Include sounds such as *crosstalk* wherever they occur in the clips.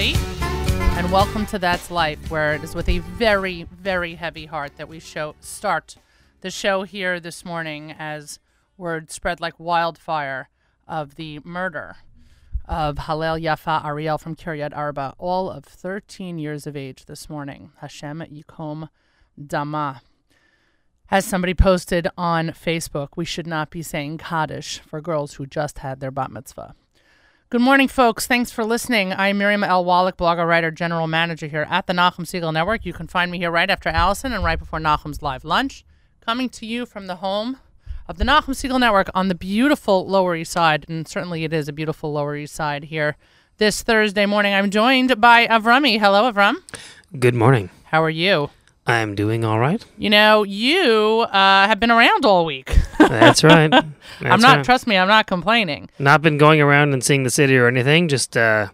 everybody, and welcome to That's Life, where it is with a very, very heavy heart that we show start the show here this morning as word spread like wildfire of the murder of Hallel Yaffa Ariel from Kiryat Arba, all of 13 years of age this morning. Hashem Yikom Dama. As somebody posted on Facebook, we should not be saying Kaddish for girls who just had their bat mitzvah. Good morning, folks. Thanks for listening. I'm Miriam L. Wallach, blogger, writer, general manager here at the Nachum Segal Network. You can find me here right after Allison and right before Nachum's live lunch. Coming to you from the home of the Nachum Segal Network on the beautiful Lower East Side, and certainly it is a beautiful Lower East Side here this Thursday morning. I'm joined by Avrami. Hello, Avram. Good morning. How are you? I'm doing all right. You know, you uh, have been around all week. That's right. *laughs* That's I'm not. right. Trust me, I'm not complaining. not been going around and seeing the city or anything. Just uh,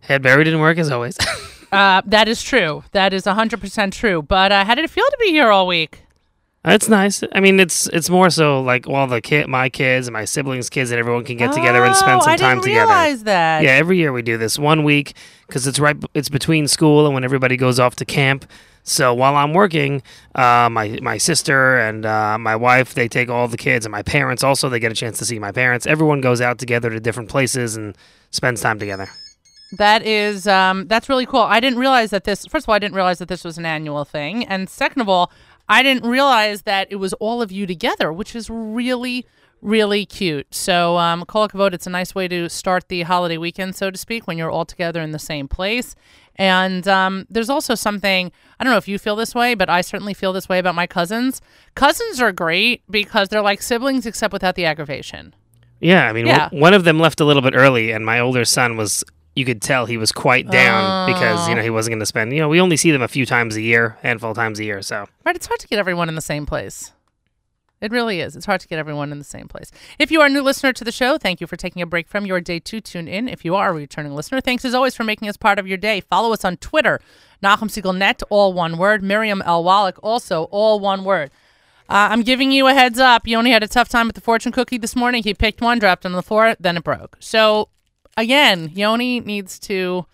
head buried in work as always. *laughs* Uh, that is true. That is 100% true. But uh, how did it feel to be here all week? It's nice. I mean, it's it's more so like all the kid, my kids and my siblings' kids, and everyone can get together and spend Oh, some I time didn't together. realize that. Yeah, every year we do this one week because it's right. It's between school and when everybody goes off to camp. So while I'm working, uh, my my sister and uh, my wife they take all the kids and my parents also they get a chance to see my parents. Everyone goes out together to different places and spends time together. That is, um, that's really cool. I didn't realize that this. First of all, I didn't realize that this was an annual thing, and second of all, I didn't realize that it was all of you together, which is really, really cute. So, um, Kol Hakavod, it's a nice way to start the holiday weekend, so to speak, when you're all together in the same place. And um, there's also something I don't know if you feel this way, but I certainly feel this way about my cousins. Cousins are great because they're like siblings, except without the aggravation. Yeah, I mean, Yeah. one- of them left a little bit early, and my older son was. You could tell he was quite down because Oh. you know he wasn't going to spend. You know, we only see them a few times a year, handful of times a year. So Right, it's hard to get everyone in the same place. It really is. It's hard to get everyone in the same place. If you are a new listener to the show, thank you for taking a break from your day to tune in. If you are a returning listener, thanks as always for making us part of your day. Follow us on Twitter, Nachum Segal Net, all one word. Miriam L. Wallach, also all one word. Uh, I'm giving you a heads up. Yoni had a tough time with the fortune cookie this morning. He picked one, dropped it on the floor, then it broke. So again, Yoni needs to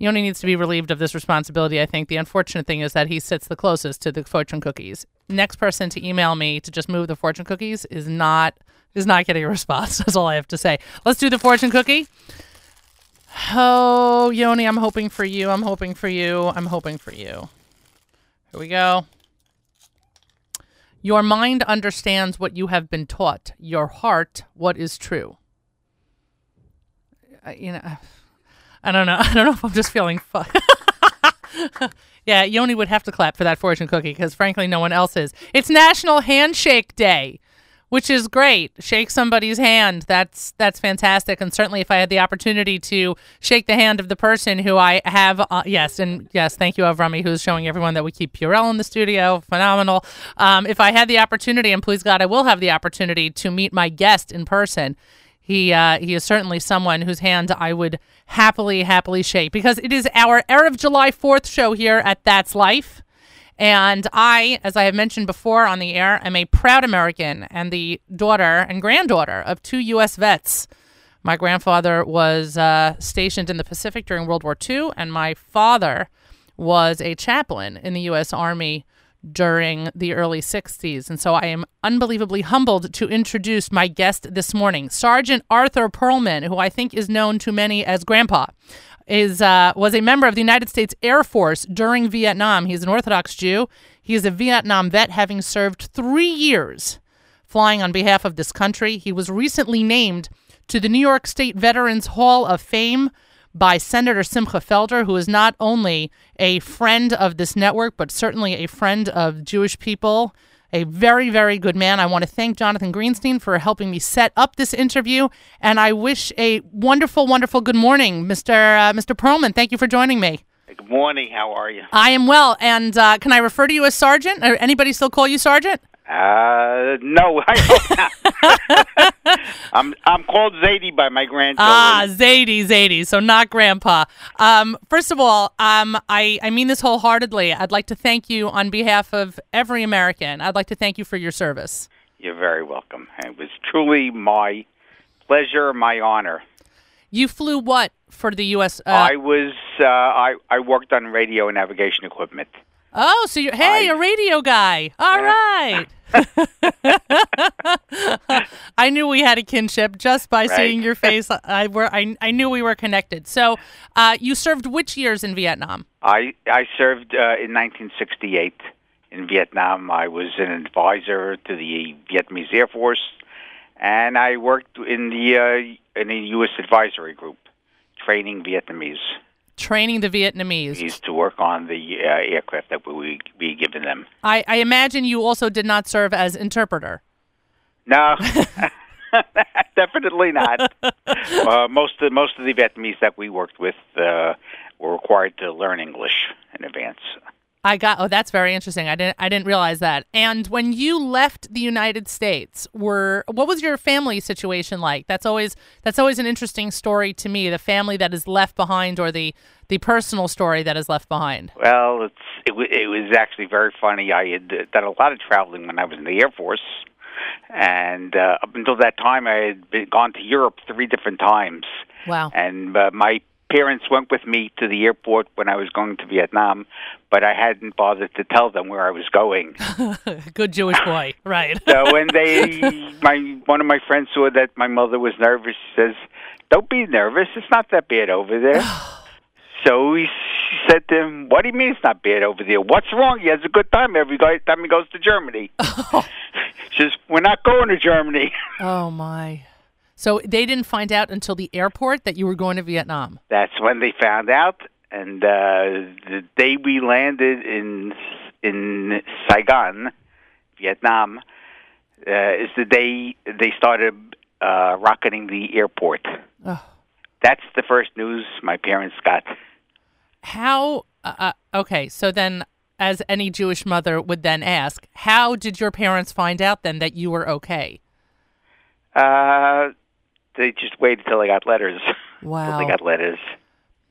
Yoni needs to be relieved of this responsibility. I think the unfortunate thing is that he sits the closest to the fortune cookies. Next person to email me to just move the fortune cookies is not is not getting a response. *laughs* That's all I have to say. Let's do the fortune cookie. Oh, Yoni, I'm hoping for you. I'm hoping for you. I'm hoping for you. Here we go. Your mind understands what you have been taught. Your heart, what is true. Uh, you know, I don't know. *laughs* I don't know if I'm just feeling fun. *laughs* yeah, Yoni would have to clap for that fortune cookie because, frankly, no one else is. It's National Handshake Day, which is great. Shake somebody's hand. That's that's fantastic. And certainly, if I had the opportunity to shake the hand of the person who I have, uh, yes, and yes, thank you, Avrami, who's showing everyone that we keep Purell in the studio. Phenomenal. Um, if I had the opportunity, and please God, I will have the opportunity to meet my guest in person. He uh, he is certainly someone whose hand I would happily happily shake because it is our Erev July Fourth show here at That's Life, and I, as I have mentioned before on the air, am a proud American and the daughter and granddaughter of two U.S. vets. My grandfather was uh, stationed in the Pacific during World War II, and my father was a chaplain in the U.S. Army during the early 60s. And so I am unbelievably humbled to introduce my guest this morning, Sergeant Arthur Perlman, who I think is known to many as Grandpa. Is uh, was a member of the United States Air Force during Vietnam. He's an Orthodox Jew. He is a Vietnam vet, having served three years flying on behalf of this country. He was recently named to the New York State Veterans Hall of Fame by Senator Simcha Felder, who is not only a friend of this network, but certainly a friend of Jewish people. A very, very good man. I want to thank Jonathan Greenstein for helping me set up this interview, and I wish a wonderful, wonderful good morning, Mr. Uh, Mr. Perlman. Thank you for joining me. Good morning. How are you? I am well, and uh, can I refer to you as Sergeant? Or anybody still call you Sergeant? Uh, no, *laughs* I not. *laughs* I'm I'm called Zadie by my grandchildren. Ah, Zadie, Zadie. So not Grandpa. Um, first of all, um, I I mean this wholeheartedly. I'd like to thank you on behalf of every American. I'd like to thank you for your service. You're very welcome. It was truly my pleasure, my honor. You flew what for the U.S. Uh, I was uh, I I worked on radio and navigation equipment. oh, so you're hey, I- a radio guy. All right. *laughs* I knew we had a kinship just by Right. seeing your face. I were I, I knew we were connected. So, uh, you served which years in Vietnam? I I served uh, in 1968 in Vietnam. I was an advisor to the Vietnamese Air Force, and I worked in the uh, in the U.S. advisory group, training Vietnamese Training the Vietnamese. to work on the uh, aircraft that we we given them. I, I imagine you also did not serve as interpreter. No, *laughs* *laughs* definitely not. *laughs* uh, most of most of the Vietnamese that we worked with uh, were required to learn English in advance. I got oh that's very interesting. I didn't I didn't realize that. And when you left the United States, were what was your family situation like? That's always that's always an interesting story to me, the family that is left behind or the the personal story that is left behind. Well, it's it, wa- it was actually very funny. I had done a lot of traveling when I was in the Air Force, and uh, up until that time, I had been, gone to Europe three different times. Wow. And uh, my parents went with me to the airport when I was going to Vietnam, but I hadn't bothered to tell them where I was going. *laughs* Good Jewish boy. Right. so when they, *laughs* my one of my friends saw that my mother was nervous, she says, "Don't be nervous. It's not that bad over there." *sighs* so he she said to him, "What do you mean it's not bad over there? What's wrong? He has a good time every time he goes to Germany." *laughs* she says, "We're not going to Germany." oh my. So they didn't find out until the airport that you were going to Vietnam. That's when they found out, and uh, the day we landed in in Saigon, Vietnam, uh, is the day they started uh, rocketing the airport. Oh. That's the first news my parents got. How uh, uh, okay, so then as any Jewish mother would then ask, how did your parents find out then that you were okay? Uh, they just waited till they got letters. *laughs* Till Wow. they got letters.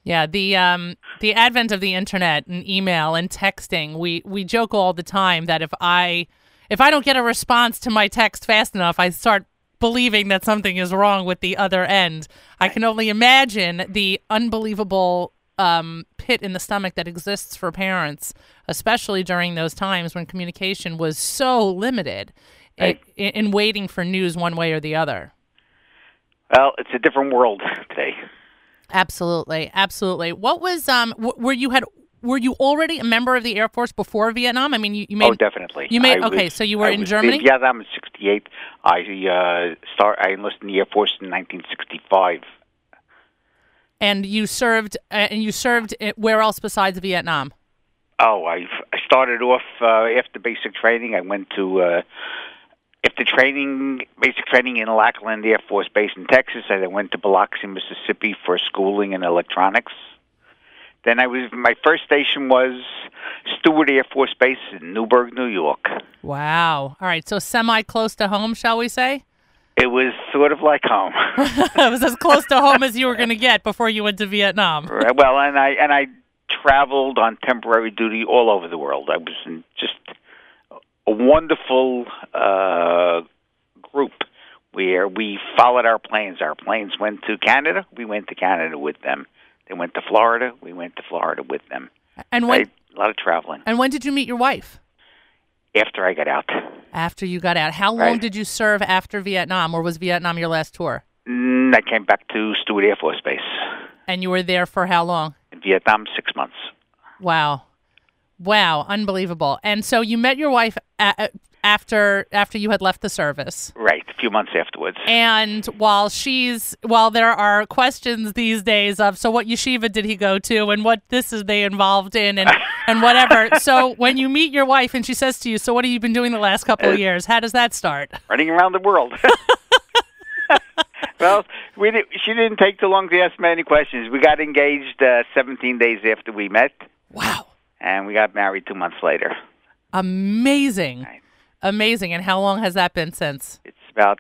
Yeah, the um the advent of the internet and email and texting, we we joke all the time that if I if I don't get a response to my text fast enough, I start believing that something is wrong with the other end. I can only imagine the unbelievable um, pit in the stomach that exists for parents, especially during those times when communication was so limited i- in, in waiting for news one way or the other. Well, it's a different world *laughs* today. Absolutely, absolutely. What was um? W- were you had were you already a member of the Air Force before Vietnam? I mean, you, you made oh, definitely. you made- I okay, was- so you were I in was Germany? Vietnam in '68. I uh, start. I enlisted in the Air Force in 1965. and you served uh, and you served where else besides Vietnam? Oh, I, I started off uh, after basic training. I went to uh, after training, basic training in Lackland Air Force Base in Texas. I then went to Biloxi, Mississippi for schooling in electronics. Then I was my first station was Stewart Air Force Base in Newburgh, New York. Wow. All right, so semi close to home, shall we say? It was sort of like home. *laughs* it was as close to home as you were going to get before you went to Vietnam. *laughs* Right, well, and I and I traveled on temporary duty all over the world. I was in just a wonderful uh, group where we followed our planes. Our planes went to Canada. We went to Canada with them. They went to Florida. We went to Florida with them. And when I, a lot of traveling and when did you meet your wife? after I got out. After you got out. How long Right. did you serve after Vietnam, or was Vietnam your last tour? Mm, I came back to Stewart Air Force Base And you were there for how long? in Vietnam, six months. Wow. Wow, unbelievable. And so you met your wife a- after after you had left the service. Right, a few months afterwards. And while she's while there are questions these days of so what yeshiva did he go to and what this is they involved in and *laughs* and whatever. so when you meet your wife and she says to you, "So what have you been doing the last couple of years?" How does that start? running around the world. *laughs* *laughs* well, we did, she didn't take too long to ask many questions. We got engaged uh, 17 days after we met, Wow. And we got married two months later. Amazing. Right. Amazing. And how long has that been since? It's about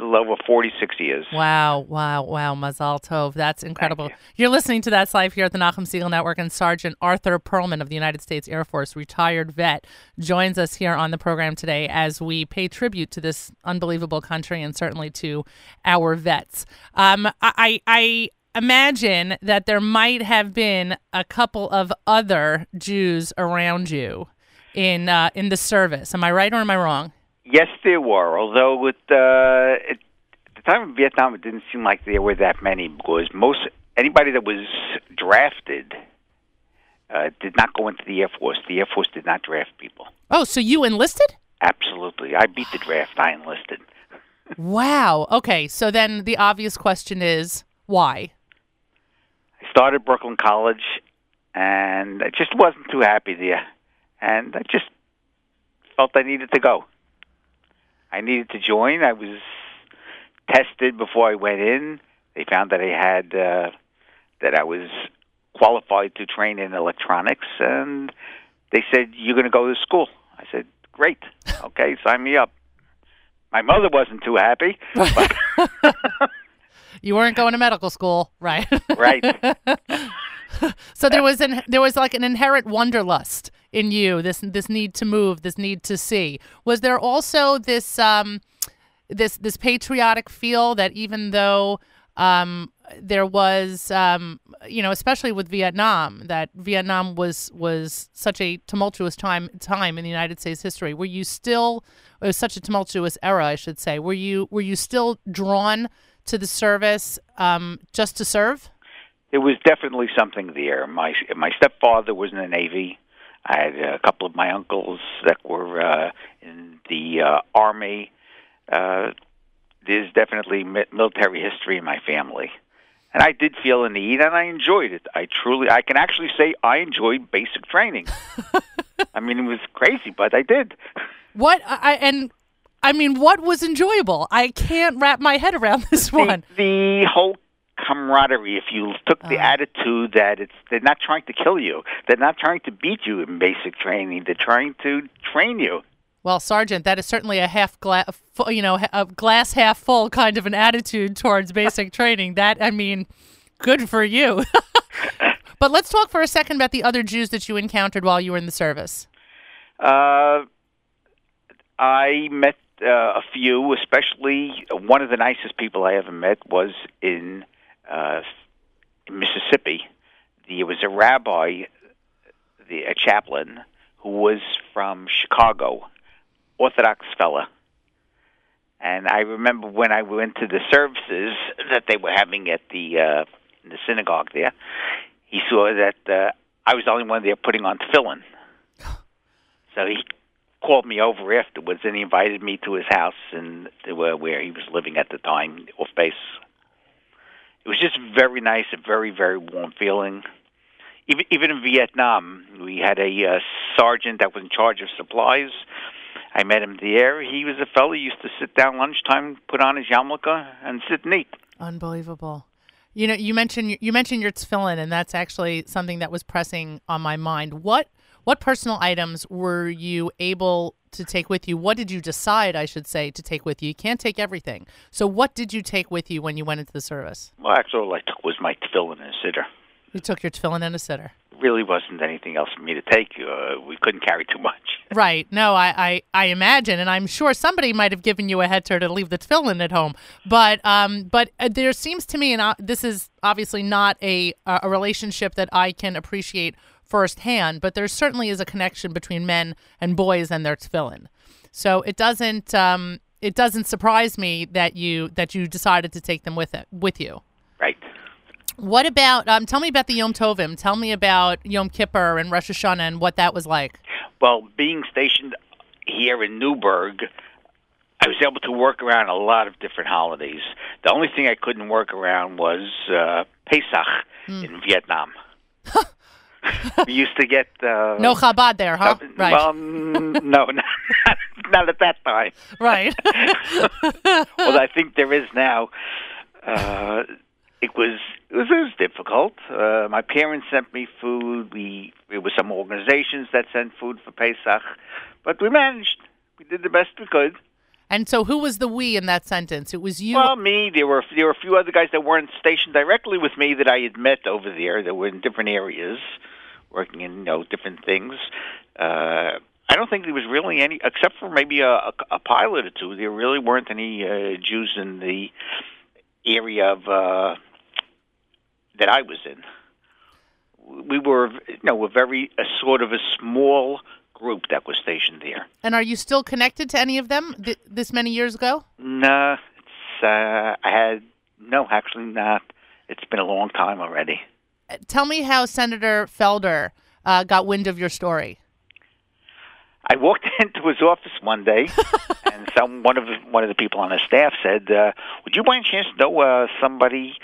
over 46 years. Wow, wow, wow. Mazal Tov. That's incredible. you. You're listening to That's Life here at the Nachum Segal Network, and Sergeant Arthur Perlman of the United States Air Force, retired vet, joins us here on the program today as we pay tribute to this unbelievable country and certainly to our vets. Um, I, I, imagine that there might have been a couple of other Jews around you in uh, in the service. Am I right or am I wrong? Yes, there were. Although with uh, at the time of Vietnam, it didn't seem like there were that many because most anybody that was drafted uh, did not go into the Air Force. The Air Force did not draft people. Oh, so you enlisted? Absolutely, I beat the draft. I enlisted. *laughs* Wow. Okay, so then the obvious question is why? I started Brooklyn College, and I just wasn't too happy there, and I just felt I needed to go. I needed to join. I was tested before I went in. They found that I had uh, that I was qualified to train in electronics, and they said you're going to go to school. I said, "Great, *laughs* okay, sign me up." My mother wasn't too happy, *laughs* but *laughs* You weren't going to medical school, right? right. *laughs* so there was an there was like an inherent wanderlust in you, this this need to move, this need to see. Was there also this um this this patriotic feel that even though um there was um you know especially with Vietnam that Vietnam was was such a tumultuous time time in the United States history were you still it was such a tumultuous era I should say were you were you still drawn to the service um just to serve There was definitely something there. My my stepfather was in the Navy. I had a couple of my uncles that were uh, in the uh, Army. Uh, there's definitely military history in my family, and I did feel a need, and I enjoyed it. I truly, I can actually say I enjoyed basic training. *laughs* I mean, it was crazy, but I did. What I and I mean, what was enjoyable? I can't wrap my head around *laughs* this one. The, the whole camaraderie. If you took the Uh. attitude that it's they're not trying to kill you, they're not trying to beat you in basic training. They're trying to train you. Well, Sergeant, that is certainly a half glass, you know, a glass half full kind of an attitude towards basic training. That I mean, good for you. *laughs* but let's talk for a second about the other Jews that you encountered while you were in the service. Uh, I met uh, a few, especially one of the nicest people I ever met was in, uh, in Mississippi. There was a rabbi, the, a chaplain, who was from Chicago, Orthodox fella. And I remember when I went to the services that they were having at the uh, in the synagogue there, he saw that uh, I was the only one there putting on tefillin. *gasps* So he called me over afterwards, and he invited me to his house and uh, where he was living at the time, off base. It was just very nice, a very very warm feeling. Even even in Vietnam, we had a uh, sergeant that was in charge of supplies. I met him there. He was a fellow who used to sit down lunchtime, put on his yarmulke, and sit and eat. Unbelievable. You know, you mentioned you mentioned your tefillin, and that's actually something that was pressing on my mind. What what personal items were you able to take with you? What did you decide, I should say, to take with you? You can't take everything. So, what did you take with you when you went into the service? Well, actually, all I took was my tefillin and a siddur. You took your tefillin and a siddur. Really wasn't anything else for me to take. Uh, we couldn't carry too much. *laughs* Right. No, I, I, I imagine, and I'm sure somebody might have given you a heter to leave the tefillin at home. But um, but uh, there seems to me, and uh, this is obviously not a a relationship that I can appreciate firsthand, but there certainly is a connection between men and boys and their tefillin. So it doesn't um, it doesn't surprise me that you that you decided to take them with it with you. Right. What about um, tell me about the Yom Tovim? Tell me about Yom Kippur and Rosh Hashanah and what that was like. Well, being stationed here in Newburgh, I was able to work around a lot of different holidays. The only thing I couldn't work around was uh, Pesach in Vietnam. *laughs* we used to get uh, No Chabad there, huh? uh, right. Well, mm, no, *laughs* not, not at that time. right. *laughs* well, I think there is now. Uh, it was it was, it was difficult. Uh, my parents sent me food. We there were some organizations that sent food for Pesach, but we managed. We did the best we could. and so who was the we in that sentence? It was you. Well, me. There were there were a few other guys that weren't stationed directly with me that I had met over there. That were in different areas, working in you know different things. Uh, I don't think there was really any, except for maybe a, a, a pilot or two. There really weren't any uh, Jews in the area of uh, that I was in. We were, you know, a very a sort of a small group that was stationed there. And are you still connected to any of them th- this many years ago? No, it's uh, I had no, actually not. It's been a long time already. Uh, Tell me how Senator Felder uh, got wind of your story. I walked *laughs* into his office one day, *laughs* and some one of the, one of the people on his staff said, uh, "Would you by any chance know uh, somebody,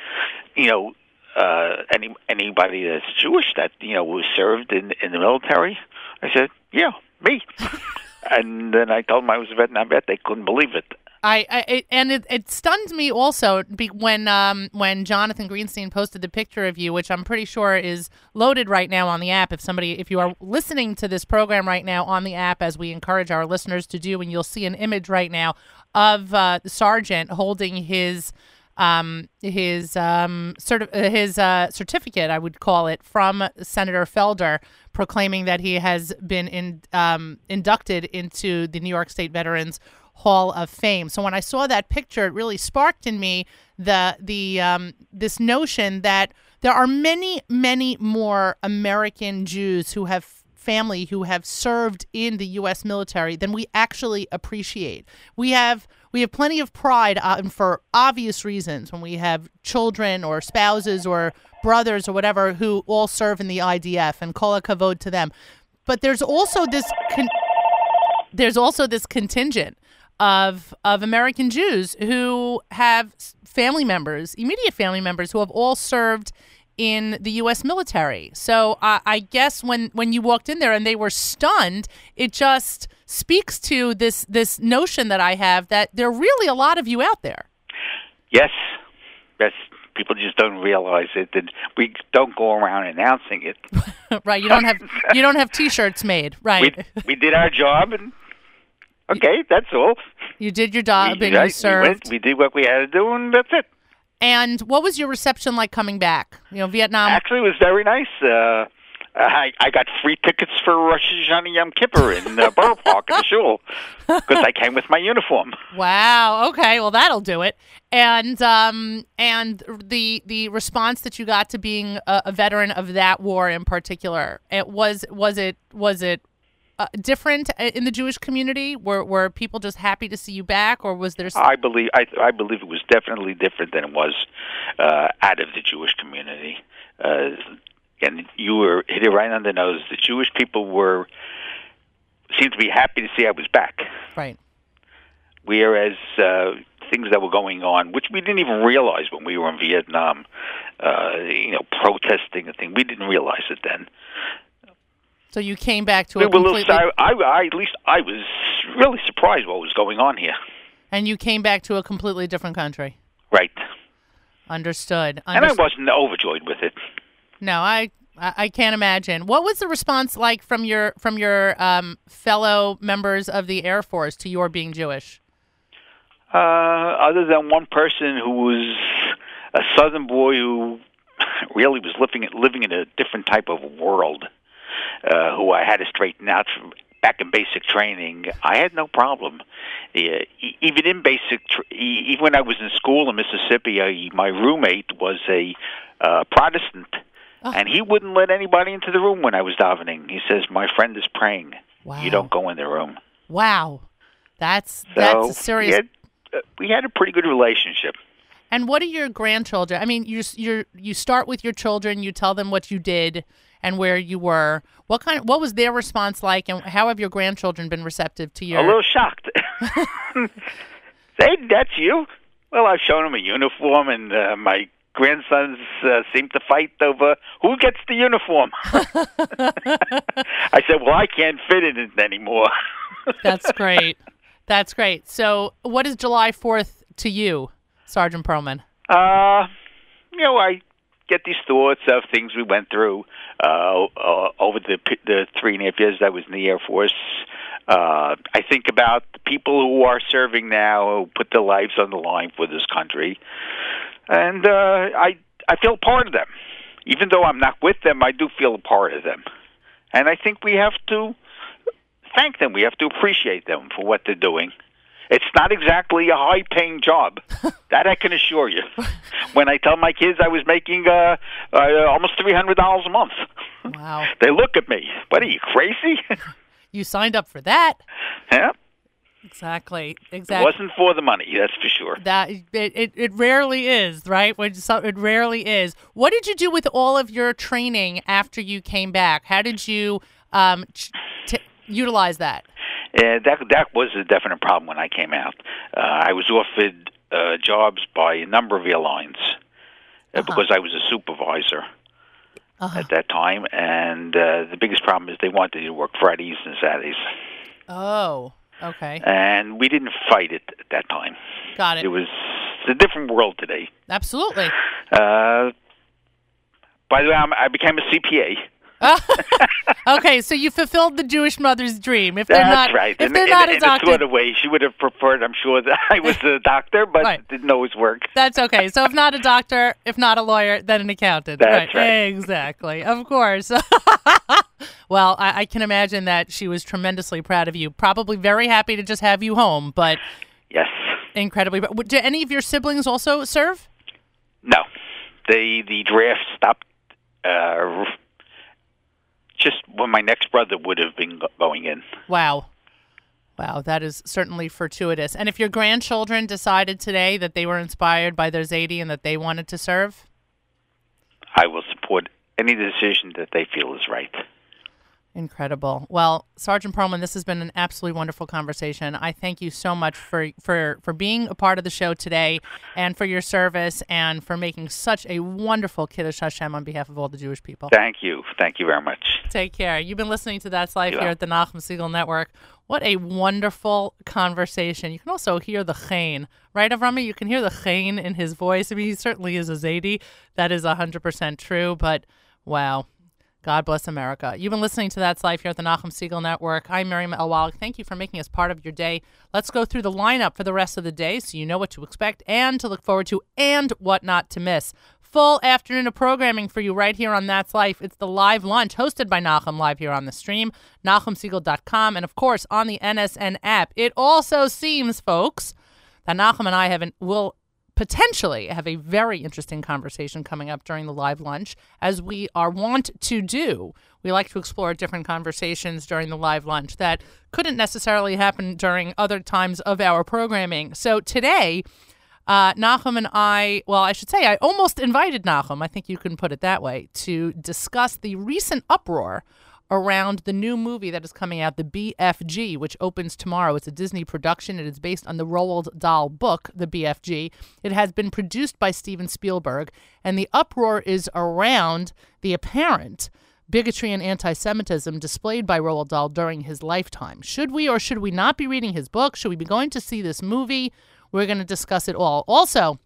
you know, uh, any anybody that's Jewish that you know was served in in the military?" I said, "Yeah, me." *laughs* and then I told them I was a Vietnam vet. They couldn't believe it. I, I it, and it, it stunned me also be, when um when Jonathan Greenstein posted the picture of you, which I'm pretty sure is loaded right now on the app. If somebody, if you are listening to this program right now on the app, as we encourage our listeners to do, and you'll see an image right now of uh, the sergeant holding his um his um of uh, his uh, certificate, I would call it, from Senator Felder, proclaiming that he has been in um inducted into the New York State Veterans Hall of Fame. So when I saw that picture, it really sparked in me the the um, this notion that there are many many more American Jews who have family who have served in the U.S. military than we actually appreciate. We have we have plenty of pride, and for obvious reasons, when we have children or spouses or brothers or whatever who all serve in the IDF, and kol kavod to them. But there's also this. Con- there's also this contingent of of American Jews who have family members, immediate family members, who have all served in the U.S. military. So uh, I guess when when you walked in there and they were stunned, it just speaks to this this notion that I have that there are really a lot of you out there. Yes, yes. People just don't realize it, and we don't go around announcing it. *laughs* right? You don't have you don't have T-shirts made, *laughs* right? We we did our job, and okay, that's all. You did your job we, and right, you served. We, went, we did what we had to do, and that's it. And what was your reception like coming back? You know, Vietnam. Actually, it was very nice. Uh, I I got free tickets for Rosh Hashanah Yom Kippur in uh, Borough Park in the *laughs* shul because I came with my uniform. Wow. Okay. Well, that'll do it. And um and the the response that you got to being a, a veteran of that war in particular, it was was it was it uh, different in the Jewish community? Were were people just happy to see you back, or was there? s- I believe I I believe it was definitely different than it was uh, out of the Jewish community. Uh, and you were hit it right on the nose. The Jewish people were seemed to be happy to see I was back. Right. whereas uh, things that were going on, which we didn't even realize when we were in Vietnam, uh, you know, protesting and thing, we didn't realize it then. So you came back to We a a little, completely, I, I, at least I was really surprised what was going on here. and you came back to a completely different country. Right, Understood. and I wasn't overjoyed with it. No, I, I can't imagine. What was the response like from your from your um, fellow members of the Air Force to your being Jewish? Uh, other than one person who was a Southern boy who *laughs* really was living living in a different type of world, uh, who I had to straighten out from back in basic training. I had no problem. Even in basic, even when I was in school in Mississippi, I, my roommate was a uh, Protestant, and he wouldn't let anybody into the room when I was davening. He says, "My friend is praying. Wow. You don't go in the room." Wow, that's So that's a serious. we had, uh, we had a pretty good relationship. And what are your grandchildren? I mean, you you you start with your children. You tell them what you did and where you were. What kind? What was their response like, and how have your grandchildren been receptive to your? a little shocked. *laughs* *laughs* Say, that's you? Well, I've shown them a uniform, and uh, my grandsons uh, seem to fight over who gets the uniform. *laughs* I said, well, I can't fit in it anymore. *laughs* That's great. That's great. So, what is July Fourth to you, Sergeant Perlman? Uh, you know, I get these thoughts of things we went through uh, uh, over the the three and a half years I was in the Air Force. Uh, I think about the people who are serving now, who put their lives on the line for this country, and uh, I I feel part of them. Even though I'm not with them, I do feel a part of them, and I think we have to thank them. We have to appreciate them for what they're doing. It's not exactly a high paying job. *laughs* that I can assure you. when I tell my kids I was making uh, uh, almost $300 a month, Wow. they look at me. What are you, crazy? *laughs* You signed up for that. yeah. Exactly. Exactly. It wasn't for the money, that's for sure. That it, it, it rarely is, right? When so, it rarely is. What did you do with all of your training after you came back? How did you um, t- utilize that? Uh, that that was a definite problem when I came out. Uh, I was offered uh, jobs by a number of airlines uh, because I was a supervisor at that time, and uh, the biggest problem is they wanted you to work Fridays and Saturdays, Oh, okay, and we didn't fight it at that time. got it. It was a different world today. Absolutely. Uh, by the way, I'm, I became a CPA. *laughs* okay, so you fulfilled the Jewish mother's dream. If they're That's not, right. if in, they're in, not in a a doctor, sort of way, she would have preferred, I'm sure, that I was a doctor, but Right. didn't always work. That's okay. So if not a doctor, if not a lawyer, then an accountant. That's right. Exactly. Of course. *laughs* well, I, I can imagine that she was tremendously proud of you. Probably very happy to just have you home, but Yes. incredibly. But do any of your siblings also serve? No, the the draft stopped uh, just when my next brother would have been going in. Wow. Wow, that is certainly fortuitous. And if your grandchildren decided today that they were inspired by their Zadie and that they wanted to serve, I will support any decision that they feel is right. Incredible. Well, Sergeant Perlman, this has been an absolutely wonderful conversation. I thank you so much for for for being a part of the show today, and for your service, and for making such a wonderful Kiddush Hashem on behalf of all the Jewish people. Thank you. Thank you very much. Take care. You've been listening to That's Life Yeah. here at the Nachum Segal Network. What a wonderful conversation. You can also hear the chain, right, Avrami? You can hear the chain in his voice. I mean, he certainly is a Zadie. That is 100% true, but wow. God bless America. You've been listening to That's Life here at the Nachum Segal Network. I'm Miriam L. Wallach. Thank you for making us part of your day. Let's go through the lineup for the rest of the day so you know what to expect and to look forward to and what not to miss. Full afternoon of programming for you right here on That's Life. It's the live lunch hosted by Nachum live here on the stream, NachumSegal.com, and of course on the NSN app. It also seems, folks, that Nachum and I have an, will potentially have a very interesting conversation coming up during the live lunch, as we are wont to do. We like to explore different conversations during the live lunch that couldn't necessarily happen during other times of our programming. So today, uh, Nachum and I, well, I should say, I almost invited Nachum, I think you can put it that way, to discuss the recent uproar around the new movie that is coming out, the BFG, which opens tomorrow. It's a Disney production. It is based on the Roald Dahl book, The BFG. It has been produced by Steven Spielberg, and the uproar is around the apparent bigotry and anti Semitism displayed by Roald Dahl during his lifetime. Should we or should we not be reading his book? Should we be going to see this movie? We're going to discuss it all. Also,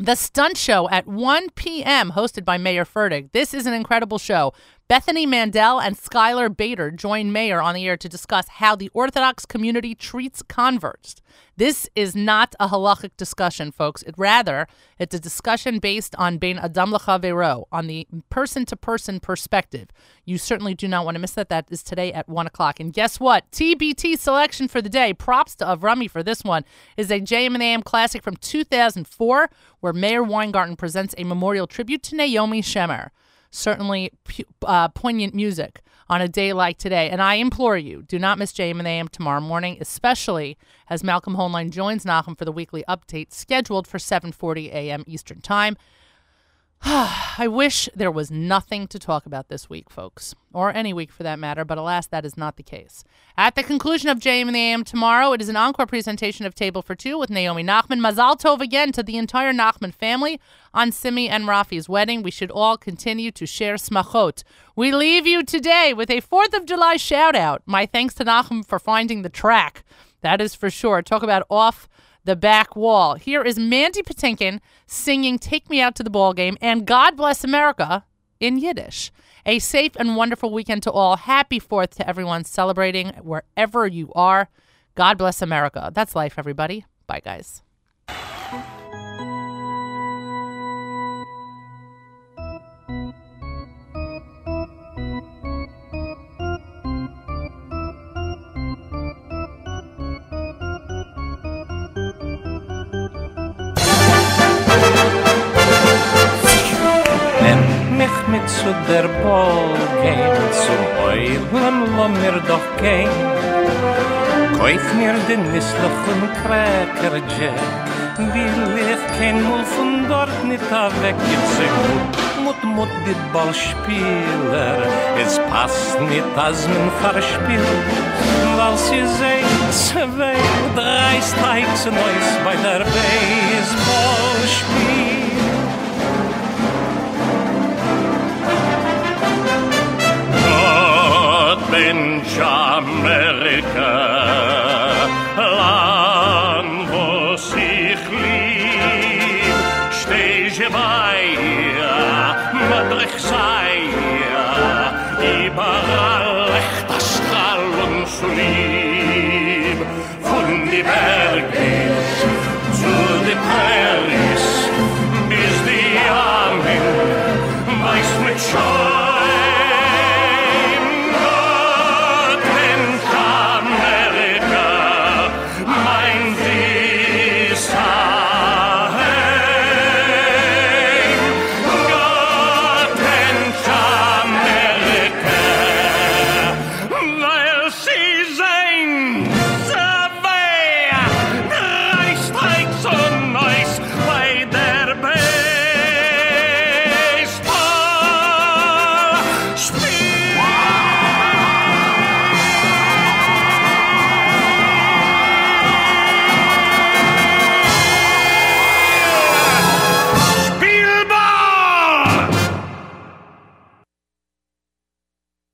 the Stunt Show at 1 p.m., hosted by Meir Fertig. This is an incredible show. Bethany Mandel and Skylar Bader join Meir on the air to discuss how the Orthodox community treats converts. This is not a halachic discussion, folks. It rather it's a discussion based on Bein Adam Lechavero, on the person-to-person perspective. You certainly do not want to miss that. That is today at one o'clock. And guess what? TBT selection for the day. Props to Avrami for this one is a JM and AM classic from 2004, where Meir Weingarten presents a memorial tribute to Naomi Shemer certainly uh, poignant music on a day like today. And I implore you, do not miss JM and AM tomorrow morning, especially as Malcolm Hoenlein joins Nachum for the weekly update scheduled for 7:40 a.m. Eastern Time. *sighs* I wish there was nothing to talk about this week, folks, or any week for that matter, but alas, that is not the case. At the conclusion of JM in the AM tomorrow, it is an encore presentation of Table for Two with Naomi Nachman. Mazal Tov again to the entire Nachman family on Simi and Rafi's wedding. We should all continue to share smachot. We leave you today with a 4th of July shout out. My thanks to Nachman for finding the track. That is for sure. Talk about off the back wall. Here is Mandy Patinkin singing Take Me Out to the Ball Game and God Bless America in Yiddish. A safe and wonderful weekend to all. Happy 4th to everyone celebrating wherever you are. God bless America. That's life, everybody. Bye, guys. Zu der Ball gehen zum Eulen lo mir doch gehen Kauf mir den nisslichen Cracker Jack. Will ich kein Mul von dort nicht weg. Jetzt sag gut, mut mut dit Ball spieler Es passt nicht, als man verspielt. Weil sie sehen, zwei, drei Steigs Neus bei der Baseball spiel Gott bin